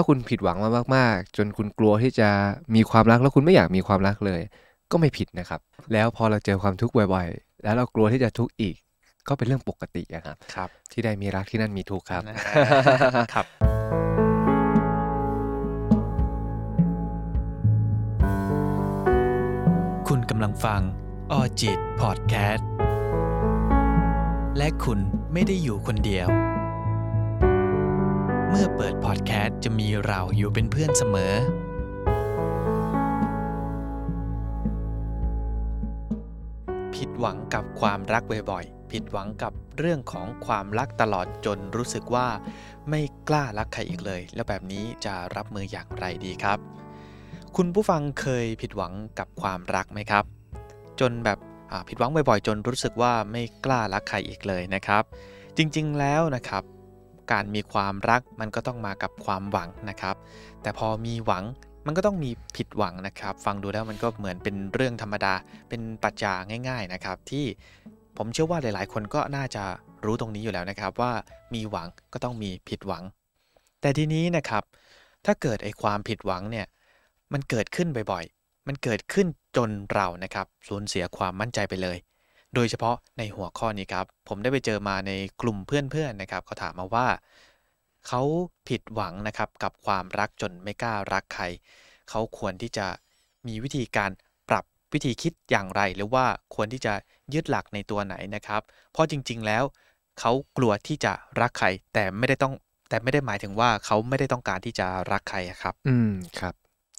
ถ้าคุณผิดหวังมามากๆ จนคุณกลัวที่จะมีความรักแล้วคุณไม่อยากมีความรักเลย ก็ไม่ผิดนะครับ แล้วพอเราเจอความทุกข์บ่อย ๆ แล้วเรากลัวที่จะทุกข์อีก ก็เป็นเรื่องปกติอะครับครับ ที่ได้มีรักที่นั่นมีทุกข์ครับครับ คุณกำลังฟังออจิตพอดแคสต์และคุณไม่ได้อยู่คนเดียว เมื่อเปิดพอดแคสต์จะมีเราอยู่เป็นเพื่อนเสมอ ผิดหวังกับความรักบ่อยๆ ผิดหวังกับเรื่องของความรักตลอดจนรู้สึกว่า ไม่กล้ารักใครอีกเลย แล้วแบบนี้จะรับมืออย่างไรดีครับ คุณผู้ฟังเคยผิดหวังกับความรักไหมครับ จนแบบผิดหวังบ่อยๆ จนรู้สึกว่าไม่กล้ารักใครอีกเลยนะครับ จริงๆแล้วนะครับ การมีความรักมันก็ต้องมากับความหวังนะครับ แต่พอมีหวังมันก็ต้องมีผิดหวังนะครับ ฟังดูแล้วมันก็เหมือนเป็นเรื่องธรรมดาเป็นปัจจาง่าย ๆนะครับ ที่ผมเชื่อว่าหลาย ๆ คนก็น่าจะรู้ตรงนี้อยู่แล้วนะครับ ว่ามีหวังก็ต้องมีผิดหวัง แต่ทีนี้นะครับ ถ้าเกิดไอ้ความผิดหวังเนี่ยมันเกิดขึ้นบ่อยๆ มันเกิดขึ้นจนเรานะครับสูญเสียความมั่นใจไปเลย โดยเฉพาะในหัวข้อนี้ครับ ผมได้ไปเจอมาในกลุ่มเพื่อนๆนะครับเขาถามมาว่าเขาผิดหวังนะครับกับความรักจนไม่กล้ารักใคร เขาควรที่จะมีวิธีการปรับวิธีคิดอย่างไร หรือว่าควรที่จะยึดหลักในตัวไหนนะครับ เพราะจริง ๆ แล้ว เขากลัวที่จะรักใครแต่ไม่ได้ต้องแต่ไม่ได้หมายถึงว่าเขาไม่ได้ต้องการที่จะรักใครอะครับ อืมครับ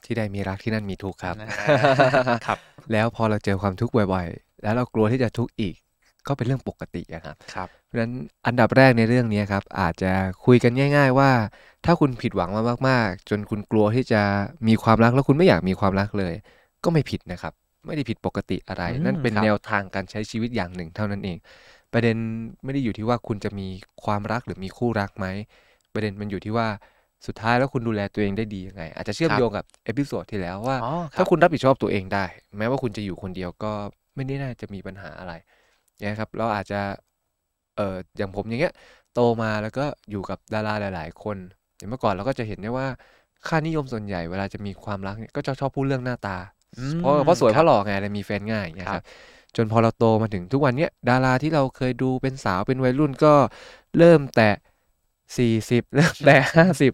ที่ได้มีรักที่นั่นมีทุกข์ครับ ครับ แล้วพอเราเจอความทุกข์บ่อยๆ แล้วเรากลัวที่จะทุกข์อีก ก็เป็นเรื่องปกติอะครับครับเพราะฉะนั้นอันดับแรกในเรื่องนี้ครับ อาจจะคุยกันง่าย ๆ ว่า ถ้าคุณผิดหวังมามากๆ จนคุณกลัวที่จะมีความรักแล้วคุณไม่อยากมีความรักเลย ก็ไม่ผิดนะครับ ไม่ได้ผิดปกติอะไรอืมนั่นเป็นครับแนวทางการใช้ชีวิตอย่างหนึ่งเท่านั้นเอง ประเด็นไม่ได้อยู่ที่ว่าคุณจะมีความรักหรือมีคู่รักไหมประเด็นมันอยู่ที่ว่าสุดท้ายแล้วคุณดูแลตัวเองได้ดียังไง อาจจะเชื่อมโยงกับ episode ที่แล้วว่าอ๋อครัถ้าคุณรับผิดชอบตัวเองได้ แม้ว่าคุณจะอยู่คนเดียวก็ ไม่ได้น่าจะมีปัญหาอะไรนะครับเราอาจจะเอออย่างผมอย่างเงี้ยโตมาแล้วก็อยู่กับดาราหลาย ๆ คนอย่างเมื่อก่อนเราก็จะเห็นได้ว่าค่านิยมส่วนใหญ่เวลาจะมีความรักเนี่ยก็จะชอบพูดเรื่องหน้าตาอืมเพราะเพราะสวยคเพรับราะหล่อไงเลยมีแฟนง่ายอย่างเงี้ยครัรับจนพอเราโตมาถึงทุกวันเนี้ยดาราที่เราเคยดูเป็นสาวเป็นวัยรุ่นก็เริ่มแตะสี่สิบเริ่มแตะห้าสิบ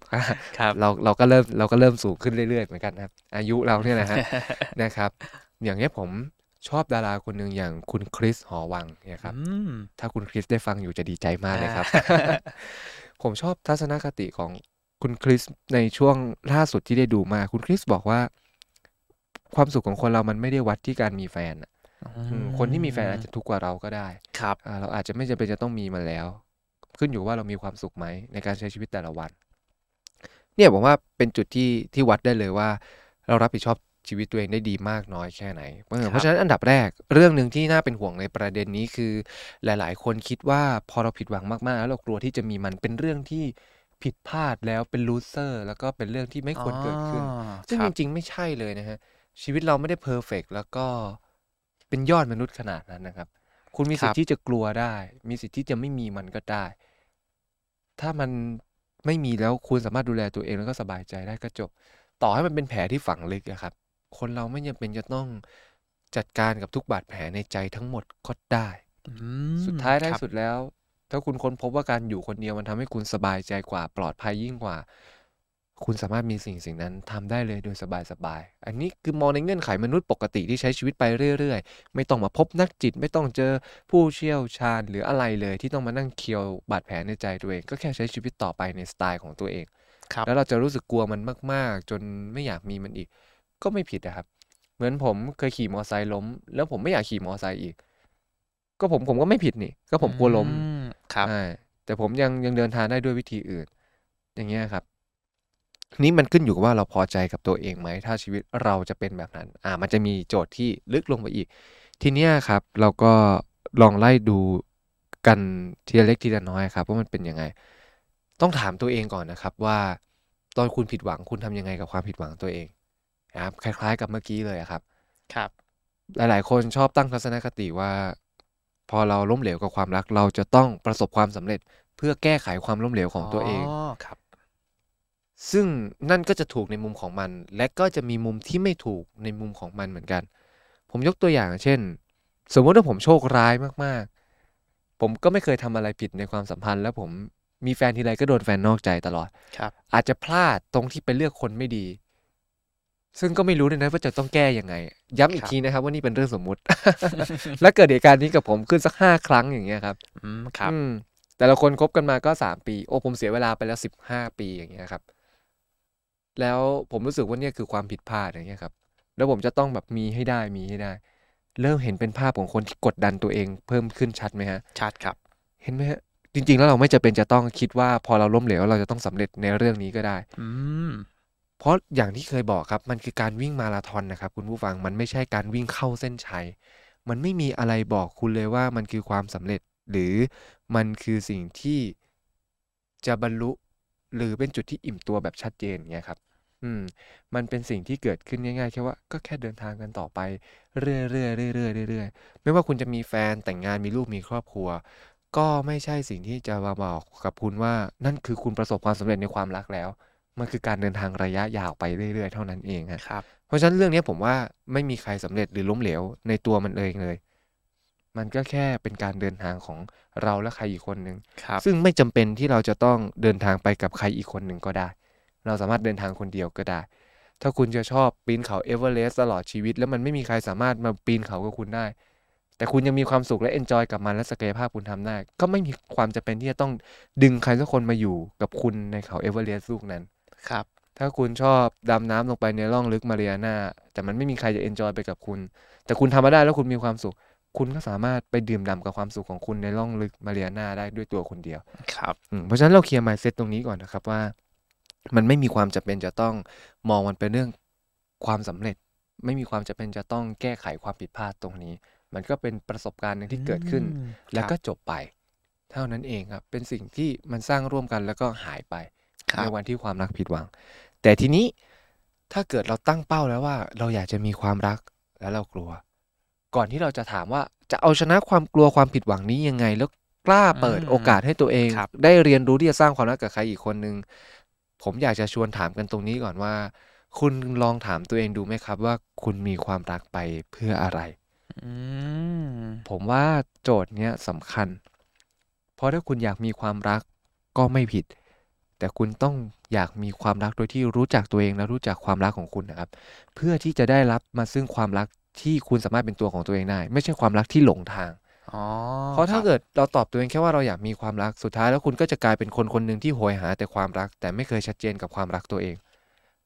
ครับเราเราก็เริ่มเราก็เริ่มสูงขึ้นเรื่อยๆเหมือนกันนะครับ อายุเราเนี่ยนะฮะนะครับ อย่างเงี้ยผม ชอบดาราคนหนึ่งอย่างคุณคริสหอวังเนี่ยครับอืมถ้าคุณคริสได้ฟังอยู่จะดีใจมากเลยครับอ่าผมชอบทัศนคติของคุณคริสในช่วงล่าสุดที่ได้ดูมา คุณคริสบอกว่า ความสุขของคนเรามันไม่ได้วัดที่การมีแฟนอะอืมคนที่มีแฟนอาจจะทุกข์กว่าเราก็ได้ ครับอ่าเราอาจจะไม่จำเป็นจะต้องมีมันแล้ว ขึ้นอยู่ว่าเรามีความสุขไหมในการใช้ชีวิตแต่ละวัน เนี่ยผมว่าเป็นจุดที่ที่วัดได้เลยว่า เรารับผิดชอบ ชีวิตตัวเองได้ดีมากน้อยแค่ไหนเพราะครับเพราะฉะนั้นอันดับแรกเรื่องหนึ่งที่น่าเป็นห่วงในประเด็นนี้คือ หลาย ๆ คนคิดว่าพอเราผิดหวังมากๆ แล้วเรากลัวที่จะมีมันเป็นเรื่องที่ผิดพลาดแล้วเป็นลูเซอร์แล้วก็เป็นเรื่องที่ไม่ควรเกิดขึ้นอ๋อซึ่งคจรับริง ๆ ไม่ใช่เลยนะฮะ ชีวิตเราไม่ได้เพอร์เฟกแล้วก็เป็นยอดมนุษย์ขนาดนั้นนะครับ คุณมีสิทครัธิ์บที่จะกลัวได้ มีสิทธิ์ที่จะไม่มีมันก็ได้ ถ้ามันไม่มีแล้วคุณสามารถดูแลตัวเองแล้วก็สบายใจได้ก็จบ ต่อให้มันเป็นแผลที่ฝังลึกอะครับ คนเราไม่จำเป็นจะต้องจัดการกับทุกบาดแผลในใจทั้งหมดก็ได้อืมสุดท้ายได้ครับสุดแล้ว ถ้าคุณค้นพบว่าการอยู่คนเดียวมันทำให้คุณสบายใจกว่าปลอดภัยยิ่งกว่า คุณสามารถมีสิ่งสิ่งนั้นทำได้เลยโดยสบายๆอันนี้คือมองในเงื่อนไขมนุษย์ปกติที่ใช้ชีวิตไปเรื่อยๆ ไม่ต้องมาพบนักจิต ไม่ต้องเจอผู้เชี่ยวชาญหรืออะไรเลยที่ต้องมานั่งเคียวบาดแผลในใจตัวเอง ก็แค่ใช้ชีวิตต่อไปในสไตล์ของตัวเองครับแล้วเราจะรู้สึกกลัวมันมาก ๆ จนไม่อยากมีมันอีก ก็ไม่ผิดนะครับ เหมือนผมเคยขี่มอไซค์ล้ม แล้วผมไม่อยากขี่มอไซค์อีก ก็ผมผมก็ไม่ผิดนี่ ก็ผมกลัวล้มอืครับใช่แต่ผมยังยังเดินทางได้ด้วยวิธีอื่น อย่างเงี้ยครับ นี่มันขึ้นอยู่กับว่าเราพอใจกับตัวเองไหม ถ้าชีวิตเราจะเป็นแบบนั้น อ่า มันจะมีโจทย์ที่ลึกลงไปอีก ทีเนี้ยครับ เราก็ลองไล่ดูกันทีละเล็กทีละน้อยครับ ว่ามันเป็นยังไง ต้องถามตัวเองก่อนนะครับว่า ตอนคุณผิดหวังคุณทำยังไงกับความผิดหวังตัวเอง นะครับคล้าย ๆ กับเมื่อกี้เลยอะครับ ครับ หลาย ๆ คนชอบตั้งทัศนคติว่า พอเราล้มเหลวกับความรัก เราจะต้องประสบความสำเร็จ เพื่อแก้ไขความล้มเหลวของตัวเองอ๋อครับ ซึ่งนั่นก็จะถูกในมุมของมัน และก็จะมีมุมที่ไม่ถูกในมุมของมันเหมือนกัน ผมยกตัวอย่างเช่น สมมติว่าผมโชคร้ายมากๆ ผมก็ไม่เคยทำอะไรผิดในความสัมพันธ์ แล้วผมมีแฟนทีไรก็โดนแฟนนอกใจตลอดครับ อาจจะพลาดตรงที่ไปเลือกคนไม่ดี ซึ่งก็ไม่รู้เลยนะว่าจะต้องแก้ยังไง ย้ำอีกครับทีนะครับ ว่านี่เป็นเรื่องสมมุติ และเกิดเหตุการณ์นี้กับผมขึ้นสักห้าครั้งอย่างเงี้ยครับอืมครับ อืมแต่ละคนคบกันมาก็สามปี โอ้ผมเสียเวลาไปแล้วสิบห้าปีอย่างเงี้ยครับ แล้วผมรู้สึกว่าเนี่ยคือความผิดพลาดอย่างเงี้ยครับ แล้วผมจะต้องแบบมีให้ได้มีให้ได้ เริ่มเห็นเป็นภาพของคนที่กดดันตัวเองเพิ่มขึ้นชัดไหมฮะ ชัดครับ เห็นไหมฮะจริง ๆ แล้วเราไม่จะเป็นจะต้องคิดว่าพอเราล้มเหลวเราจะต้องสำเร็จในเรื่องนี้ก็ได้ อืม เพราะอย่างที่เคยบอกครับมันคือการวิ่งมาราธอนนะครับคุณผู้ฟังมันไม่ใช่การวิ่งเข้าเส้นชัย มันไม่มีอะไรบอกคุณเลยว่ามันคือความสำเร็จ หรือมันคือสิ่งที่จะบรรลุหรือเป็นจุดที่อิ่มตัวแบบชัดเจนเงี้ยครับ อืม มันเป็นสิ่งที่เกิดขึ้นง่ายๆแค่ว่าก็แค่เดินทางกันต่อไปเรื่อยๆเรื่อยๆเรื่อยๆไม่ว่าคุณจะมีแฟนแต่งงานมีลูกมีครอบครัว ก็ไม่ใช่สิ่งที่จะมาบอกกับคุณว่านั่นคือคุณประสบความสำเร็จในความรักแล้ว มันคือการเดินทางระยะยาวไปเรื่อยๆ เท่านั้นเองฮะครับ เพราะฉะนั้นเรื่องนี้ผมว่าไม่มีใครสำเร็จหรือล้มเหลวในตัวมันเองเลย มันก็แค่เป็นการเดินทางของเราและใครอีกคนหนึ่งครับซึ่งไม่จำเป็นที่เราจะต้องเดินทางไปกับใครอีกคนหนึ่งก็ได้ เราสามารถเดินทางคนเดียวก็ได้ ถ้าคุณจะชอบปีนเขาเอเวอเรสต์ตลอดชีวิต แล้วมันไม่มีใครสามารถมาปีนเขากับคุณได้ แต่คุณยังมีความสุขและ enjoy กับมันและศักยภาพคุณทำได้ ก็ไม่มีความจำเป็นที่จะต้องดึงใครสักคนมาอยู่กับคุณในเขาเอเวอเรสต์ลูกนั้น ครับ ถ้าคุณชอบดำน้ำลงไปในร่องลึกมาเรียนาแต่มันไม่มีใครจะ enjoy ไปกับคุณ แต่คุณทำมาได้แล้วคุณมีความสุข คุณก็สามารถไปดื่มด่ำกับความสุขของคุณในร่องลึกมาเรียนาได้ด้วยตัวคนเดียว ครับอืมเพราะฉะนั้นเราเคลียร์ mindset ตรงนี้ก่อนนะครับว่า มันไม่มีความจำเป็นจะต้องมองมันเป็นเรื่องความสำเร็จ ไม่มีความจำเป็นจะต้องแก้ไขความผิดพลาดตรงนี้ มันก็เป็นประสบการณ์หนึ่งที่เกิดขึ้นอืมแล้วครับก็จบไป เท่านั้นเองครับเป็นสิ่งที่มันสร้างร่วมกันแล้วก็หายไปครับ ในวันที่ความรักผิดหวัง แต่ทีนี้ถ้าเกิดเราตั้งเป้าแล้วว่า เราอยากจะมีความรักแล้วเรากลัว ก่อนที่เราจะถามว่าจะเอาชนะความกลัวความผิดหวังนี้ยังไง แล้วกล้าเปิดอืมโอกาสให้ตัวเองครับได้เรียนรู้ที่จะสร้างความรักกับใครอีกคนนึงผมอยากจะชวนถามกันตรงนี้ก่อนว่า คุณลองถามตัวเองดูไหมครับว่าคุณมีความรักไปเพื่ออะไรอืมผมว่าโจทย์เนี้ยสำคัญ เพราะถ้าคุณอยากมีความรักก็ไม่ผิด แต่คุณต้องอยากมีความรักโดยที่รู้จักตัวเองและรู้จักความรักของคุณนะครับ เพื่อที่จะได้รับมาซึ่งความรักที่คุณสามารถเป็นตัวของตัวเองได้ ไม่ใช่ความรักที่หลงทางอ๋อเพราะถ้าคบเกิดเราตอบตัวเองแค่ว่าเราอยากมีความรักสุดท้ายแล้วคุณก็จะกลายเป็นคนคนหนึ่งที่โหยหาแต่ความรัก แต่ไม่เคยชัดเจนกับความรักตัวเอง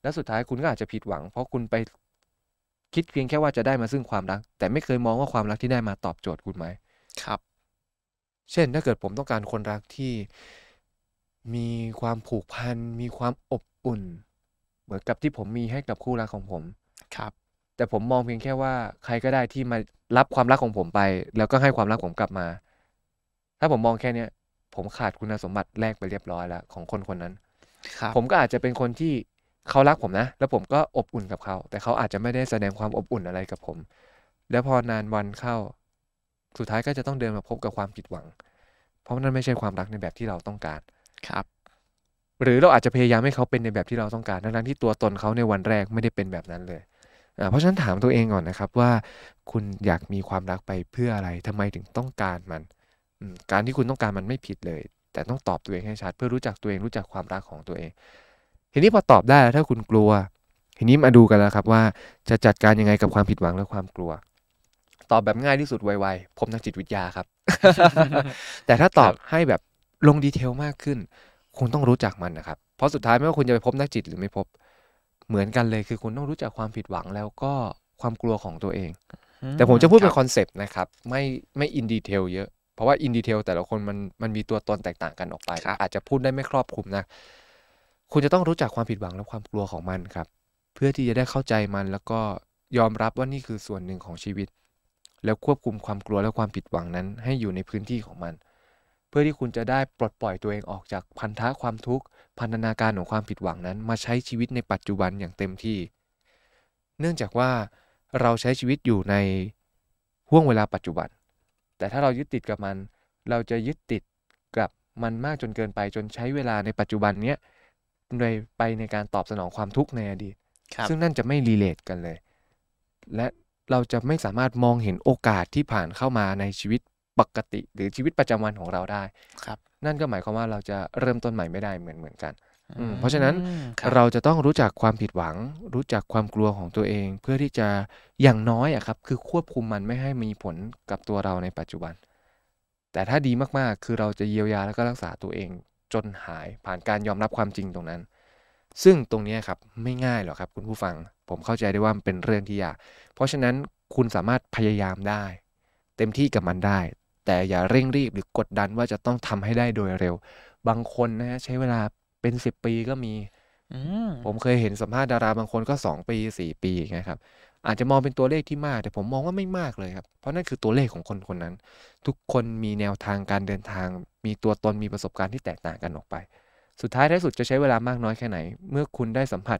และสุดท้ายคุณก็อาจจะผิดหวัง เพราะคุณไปคิดเพียงแค่ว่าจะได้มาซึ่งความรัก แต่ไม่เคยมองว่าความรักที่ได้มาตอบโจทย์คุณไหมครับ เช่นถ้าเกิดผมต้องการคนรักที่ มีความผูกพัน มีความอบอุ่น เหมือนกับที่ผมมีให้กับคู่รักของผม ครับ แต่ผมมองเพียงแค่ว่าใครก็ได้ที่มารับความรักของผมไป แล้วก็ให้ความรักผมกลับมา ถ้าผมมองแค่เนี้ย ผมขาดคุณสมบัติแรกไปเรียบร้อยแล้วของคนคนนั้น ครับ ผมก็อาจจะเป็นคนที่เขารักผมนะ แล้วผมก็อบอุ่นกับเขา แต่เขาอาจจะไม่ได้แสดงความอบอุ่นอะไรกับผม แล้วพอนานวันเข้า สุดท้ายก็จะต้องเดินมาพบกับความผิดหวัง เพราะนั่นไม่ใช่ความรักในแบบที่เราต้องการ ครับ หรือเราอาจจะพยายามให้เขาเป็นในแบบที่เราต้องการทั้งๆที่ตัวตนเขาในวันแรกไม่ได้เป็นแบบนั้นเลยอ่าเพราะฉะนั้นถามตัวเองก่อนนะครับว่า คุณอยากมีความรักไปเพื่ออะไรทำไมถึงต้องการมันอืมการที่คุณต้องการมันไม่ผิดเลย แต่ต้องตอบตัวเองให้ชัด เพื่อรู้จักตัวเองรู้จักความรักของตัวเอง ทีนี้พอตอบได้แล้วถ้าคุณกลัว ทีนี้มาดูกันแล้วครับว่าจะจัดการยังไงกับความผิดหวังและความกลัว ตอบแบบง่ายที่สุดไวๆผมนักจิตวิทยาครับ แต่ถ้าตอบให้แบบ ลงดีเทลมากขึ้น คุณต้องรู้จักมันนะครับ เพราะสุดท้ายไม่ว่าคุณจะไปพบนักจิตหรือไม่พบเหมือนกันเลยคือคุณต้องรู้จักความผิดหวังแล้วก็ความกลัวของตัวเอง แต่ผมจะพูดเป็น concept ครับนะครับ ไม่ไม่ in detail เยอะ เพราะว่า in detail แต่ละคนมันมันมีตัวตนแตกต่างกันออกไปครับอาจจะพูดได้ไม่ครอบคลุมนะ คุณจะต้องรู้จักความผิดหวังและความกลัวของมันครับ เพื่อที่จะได้เข้าใจมันแล้วก็ยอมรับว่านี่คือส่วนหนึ่งของชีวิต แล้วควบคุมความกลัวและความผิดหวังนั้น ให้อยู่ในพื้นที่ของมัน เพื่อที่คุณจะได้ปลดปล่อยตัวเองออกจากพันธะความทุกข์ พันธนาการของความผิดหวังนั้น มาใช้ชีวิตในปัจจุบันอย่างเต็มที่ เนื่องจากว่าเราใช้ชีวิตอยู่ในห่วงเวลาปัจจุบัน แต่ถ้าเรายึดติดกับมัน เราจะยึดติดกับมันมากจนเกินไปจนใช้เวลาในปัจจุบันเนี้ยโดยไปในการตอบสนองความทุกข์ในอดีตครับซึ่งนั่นจะไม่รีเลทกันเลย และเราจะไม่สามารถมองเห็นโอกาสที่ผ่านเข้ามาในชีวิต ปกติหรือชีวิตประจำวันของเราได้ครับ นั่นก็หมายความว่าเราจะเริ่มต้นใหม่ไม่ได้เหมือนเหมือนกันอืมเพราะฉะนั้นอืมครับเราจะต้องรู้จักความผิดหวัง รู้จักความกลัวของตัวเอง เพื่อที่จะอย่างน้อยอะครับ คือควบคุมมันไม่ให้มีผลกับตัวเราในปัจจุบัน แต่ถ้าดีมากๆ คือเราจะเยียวยาแล้วก็รักษาตัวเอง จนหายผ่านการยอมรับความจริงตรงนั้น ซึ่งตรงเนี้ยครับไม่ง่ายหรอกครับ คุณผู้ฟัง ผมเข้าใจได้ว่ามันเป็นเรื่องที่ยากเพราะฉะนั้นคุณสามารถพยายามได้ เต็มที่กับมันได้ แต่อย่าเร่งรีบหรือกดดันว่าจะต้องทำให้ได้โดยเร็ว บางคนนะฮะใช้เวลาเป็น10ปีก็มีอืมผมเคยเห็นสัมภาษณ์ดาราบางคนก็2ปี4ปีอย่างเงี้ยครับอาจจะมองเป็นตัวเลขที่มาก แต่ผมมองว่าไม่มากเลยครับ เพราะนั่นคือตัวเลขของคนคนนั้น ทุกคนมีแนวทางการเดินทาง มีตัวตนมีประสบการณ์ที่แตกต่างกันออกไป สุดท้ายท้ายสุดจะใช้เวลามากน้อยแค่ไหน เมื่อคุณได้สัมผัส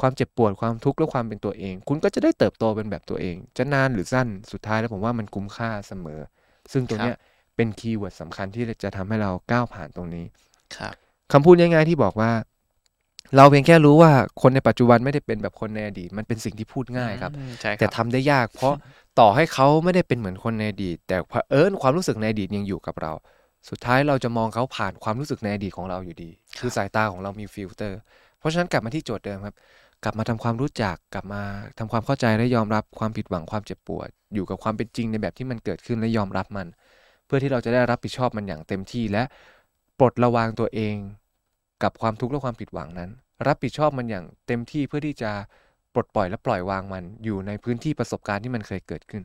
ความเจ็บปวดความทุกข์และความเป็นตัวเอง คุณก็จะได้เติบโตเป็นแบบตัวเอง จะนานหรือสั้นสุดท้ายแล้วผมว่ามันคุ้มค่าเสมอ ซึ่งตรงเนี้ยเป็น keyword สำคัญที่จะทำให้เราก้าวผ่านตรงนี้ครับคำพูดง่ายๆที่บอกว่า เราเพียงแค่รู้ว่าคนในปัจจุบันไม่ได้เป็นแบบคนในอดีตมันเป็นสิ่งที่พูดง่ายครับอืมใช่ครับ แต่ทำได้ยาก เพราะต่อให้เขาไม่ได้เป็นเหมือนคนในอดีต แต่เผอิญความรู้สึกในอดีตยังอยู่กับเรา สุดท้ายเราจะมองเขาผ่านความรู้สึกในอดีตของเราอยู่ดี คือสายตาของเรามีฟิลเตอร์ เพราะฉะนั้นกลับมาที่โจทย์เดิมครับ กลับมาทำความรู้จักกลับมาทำความเข้าใจและยอมรับความผิดหวังความเจ็บปวด อยู่กับความเป็นจริงในแบบที่มันเกิดขึ้นและยอมรับมัน เพื่อที่เราจะได้รับผิดชอบมันอย่างเต็มที่และปลดระวางตัวเอง กับความทุกข์และความผิดหวังนั้น รับผิดชอบมันอย่างเต็มที่เพื่อที่จะปลดปล่อยและปล่อยวางมัน อยู่ในพื้นที่ประสบการณ์ที่มันเคยเกิดขึ้น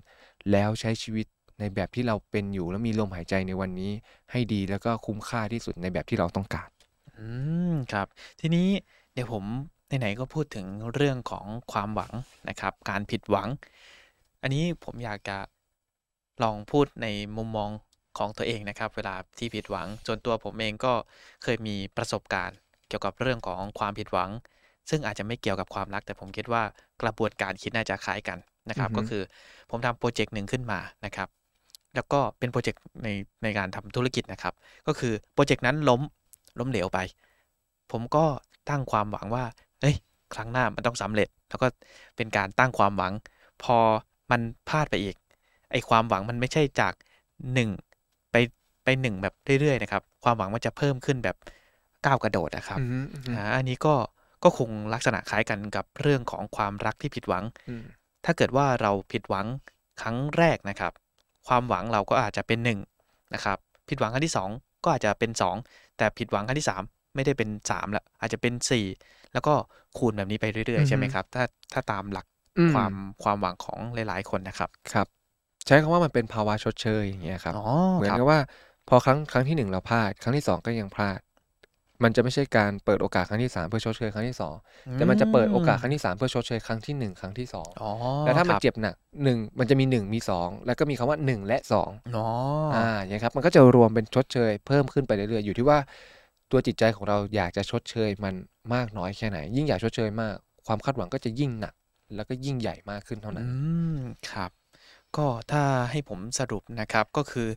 แล้วใช้ชีวิตในแบบที่เราเป็นอยู่และมีลมหายใจในวันนี้ ให้ดีแล้วก็คุ้มค่าที่สุดในแบบที่เราต้องการ อืมครับ ทีนี้เดี๋ยวผม ไหนๆก็พูดถึงเรื่องของความหวังนะครับ การผิดหวัง อันนี้ผมอยากจะลองพูดในมุมมองของตัวเองนะครับ เวลาที่ผิดหวัง จนตัวผมเองก็เคยมีประสบการณ์ เกี่ยวกับเรื่องของความผิดหวัง ซึ่งอาจจะไม่เกี่ยวกับความรัก แต่ผมคิดว่ากระบวนการคิดน่าจะคล้ายกันนะครับอือฮึก็คือผมทำโปรเจกต์หนึ่งขึ้นมานะครับ แล้วก็เป็นโปรเจกต์ในในการทำธุรกิจนะครับ ก็คือโปรเจกต์นั้นล้มล้มเหลวไป ผมก็ตั้งความหวังว่า เฮ้ย ครั้งหน้ามันต้องสำเร็จ แล้วก็เป็นการตั้งความหวัง พอมันพลาดไปอีก ไอ้ความหวังมันไม่ใช่จากหนึ่งไปไปหนึ่งแบบเรื่อยๆนะครับ ความหวังมันจะเพิ่มขึ้นแบบก้าวกระโดดนะครับอืมอืมอ่าอันนี้ก็ก็คงลักษณะคล้ายกันกับเรื่องของความรักที่ผิดหวังอืมถ้าเกิดว่าเราผิดหวังครั้งแรกนะครับ ความหวังเราก็อาจจะเป็นหนึ่งนะครับ ผิดหวังครั้งที่สองก็อาจจะเป็นสองแต่ผิดหวังครั้งที่สามไม่ได้เป็นสามละอาจจะเป็นสี่ แล้วก็คูณแบบนี้ไปเรื่อยอืๆอฮึใช่ไหมครับ ถ้าถ้าตามหลักอืมความความหวังของหลายๆคนนะครับครับ ใช้คำว่ามันเป็นภาวะชดเชยอย่างเงี้ยครับอ๋อเหมือนครับกับว่าพอครั้งครั้งที่หนึ่งเราพลาด ครั้งที่สองก็ยังพลาด มันจะไม่ใช่การเปิดโอกาสครั้งที่สามเพื่อชดเชยครั้งที่สองแต่มันจะเปิดโอกาสครั้งที่สามเพื่อชดเชยครั้งที่หนึ่งครั้งที่สองอ๋อแล้วถ้ามันครับเจ็บหนักหนึ่งมันจะมีหนึ่งมีสองแล้วก็มีคำว่าหนึ่งและสองอ๋อออ่าอย่างเงี้ยครับมันก็จะรวมเป็นชดเชยเพิ่มขึ้นไปเรื่อยๆอยู่ที่ว่า ตัวจิตใจของเราอยากจะชดเชยมันมากน้อยแค่ไหน ยิ่งอยากชดเชยมาก ความคาดหวังก็จะยิ่งหนัก แล้วก็ยิ่งใหญ่มากขึ้นเท่านั้นครับ ก็ถ้าให้ผมสรุปนะครับก็คือ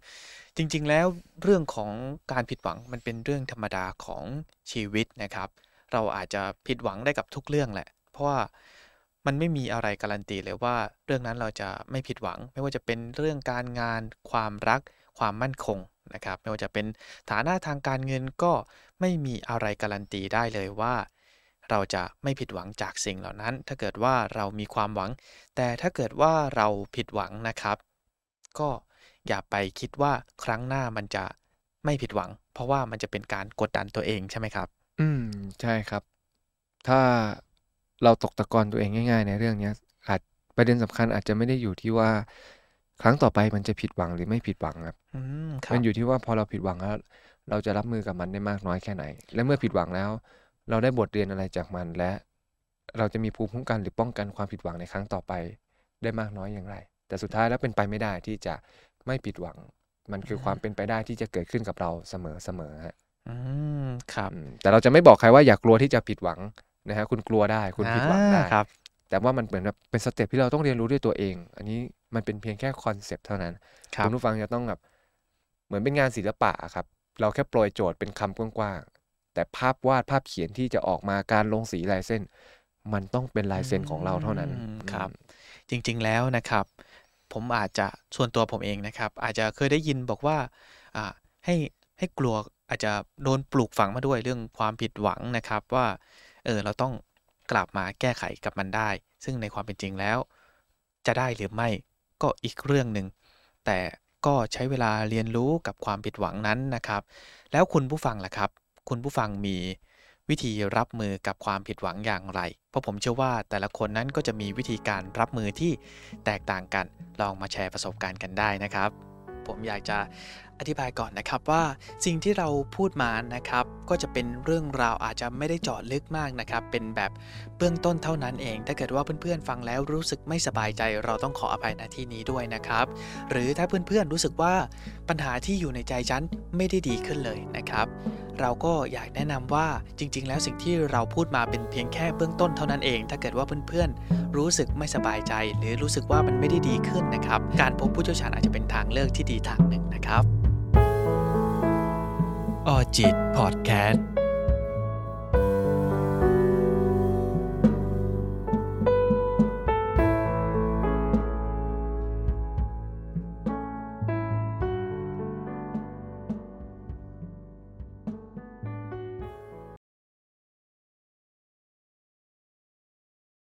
จริง ๆ แล้วเรื่องของการผิดหวังมันเป็นเรื่องธรรมดาของชีวิตนะครับ เราอาจจะผิดหวังได้กับทุกเรื่องแหละ เพราะว่ามันไม่มีอะไรการันตีเลยว่าเรื่องนั้นเราจะไม่ผิดหวัง ไม่ว่าจะเป็นเรื่องการงาน ความรัก ความมั่นคง นะครับไม่ว่าจะเป็นฐานะทางการเงินก็ไม่มีอะไรการันตีได้เลยว่า เราจะไม่ผิดหวังจากสิ่งเหล่านั้น ถ้าเกิดว่าเรามีความหวัง แต่ถ้าเกิดว่าเราผิดหวังนะครับ ก็อย่าไปคิดว่าครั้งหน้ามันจะไม่ผิดหวัง เพราะว่ามันจะเป็นการกดดันตัวเองใช่ไหมครับ อืมใช่ครับ ถ้าเราตกตะกอนตัวเองง่าย ๆ ในเรื่องนี้อาจประเด็นสำคัญอาจจะไม่ได้อยู่ที่ว่า ครั้งต่อไปมันจะผิดหวังหรือไม่ผิดหวังครับอืมครัมับนอยู่ที่ว่าพอเราผิดหวังแล้วเราจะรับมือกับมันได้มากน้อยแค่ไหน และเมื่อผิดหวังแล้ว เราได้บทเรียนอะไรจากมันและ เราจะมีภูมิคุ้มกันหรือป้องกันความผิดหวังในครั้งต่อไปได้มากน้อยอย่างไร แต่สุดท้ายแล้วเป็นไปไม่ได้ที่จะไม่ผิดหวัง มันคือความเป็นไปได้ที่จะเกิดขึ้นกับเราเสมอเสมอฮะอืมครับอืมแต่เราจะไม่บอกใครว่าอย่ากลัวที่จะผิดหวังนะฮะคุณกลัวได้คุณผิดหวังได้อ่าครับ แต่ว่ามันเหมือนแบบเป็น step ที่เราต้องเรียนรู้ด้วยตัวเอง อันนี้มันเป็นเพียงแค่ concept เท่านั้นครับคุณผู้ฟังจะต้องแบบเหมือนเป็นงานศิลปะอะครับ เราแค่โปรยโจทย์เป็นคำกว้างๆแต่ภาพวาดภาพเขียนที่จะออกมาการลงสีลายเส้น มันต้องเป็นลายเซ็นของเราเท่านั้นอืมครับอืมจริงๆแล้วนะครับ ผมอาจจะส่วนตัวผมเองนะครับ อาจจะเคยได้ยินบอกว่าอ่าให้ให้กลัวอาจจะโดนปลูกฝังมาด้วยเรื่องความผิดหวังนะครับว่าเออเราต้อง กลับมาแก้ไขกับมันได้ ซึ่งในความเป็นจริงแล้ว จะได้หรือไม่ก็อีกเรื่องหนึ่งแต่ก็ใช้เวลาเรียนรู้กับความผิดหวังนั้นนะครับ แล้วคุณผู้ฟังล่ะครับ คุณผู้ฟังมีวิธีรับมือกับความผิดหวังอย่างไร เพราะผมเชื่อว่าแต่ละคนนั้นก็จะมีวิธีการรับมือที่แตกต่างกัน ลองมาแชร์ประสบการณ์กันได้นะครับ ผมอยากจะ อธิบายก่อนนะครับว่าสิ่งที่เราพูดมานะครับ ก็จะเป็นเรื่องราวอาจจะไม่ได้เจาะลึกมากนะครับ เป็นแบบเบื้องต้นเท่านั้นเอง ถ้าเกิดว่าเพื่อนๆฟังแล้วรู้สึกไม่สบายใจ เราต้องขออภัยณที่นี้ด้วยนะครับ หรือถ้าเพื่อนๆรู้สึกว่าปัญหาที่อยู่ในใจฉันไม่ได้ดีขึ้นเลยนะครับ เราก็อยากแนะนำว่าจริง ๆ แล้วสิ่งที่เราพูดมาเป็นเพียงแค่เบื้องต้นเท่านั้นเอง ถ้าเกิดว่าเพื่อนๆรู้สึกไม่สบายใจ หรือรู้สึกว่ามันไม่ได้ดีขึ้นนะครับ การพบผู้เชี่ยวชาญอาจจะเป็นทางเลือกที่ดีทางหนึ่งนะครับ ออจิตพอดแคสต์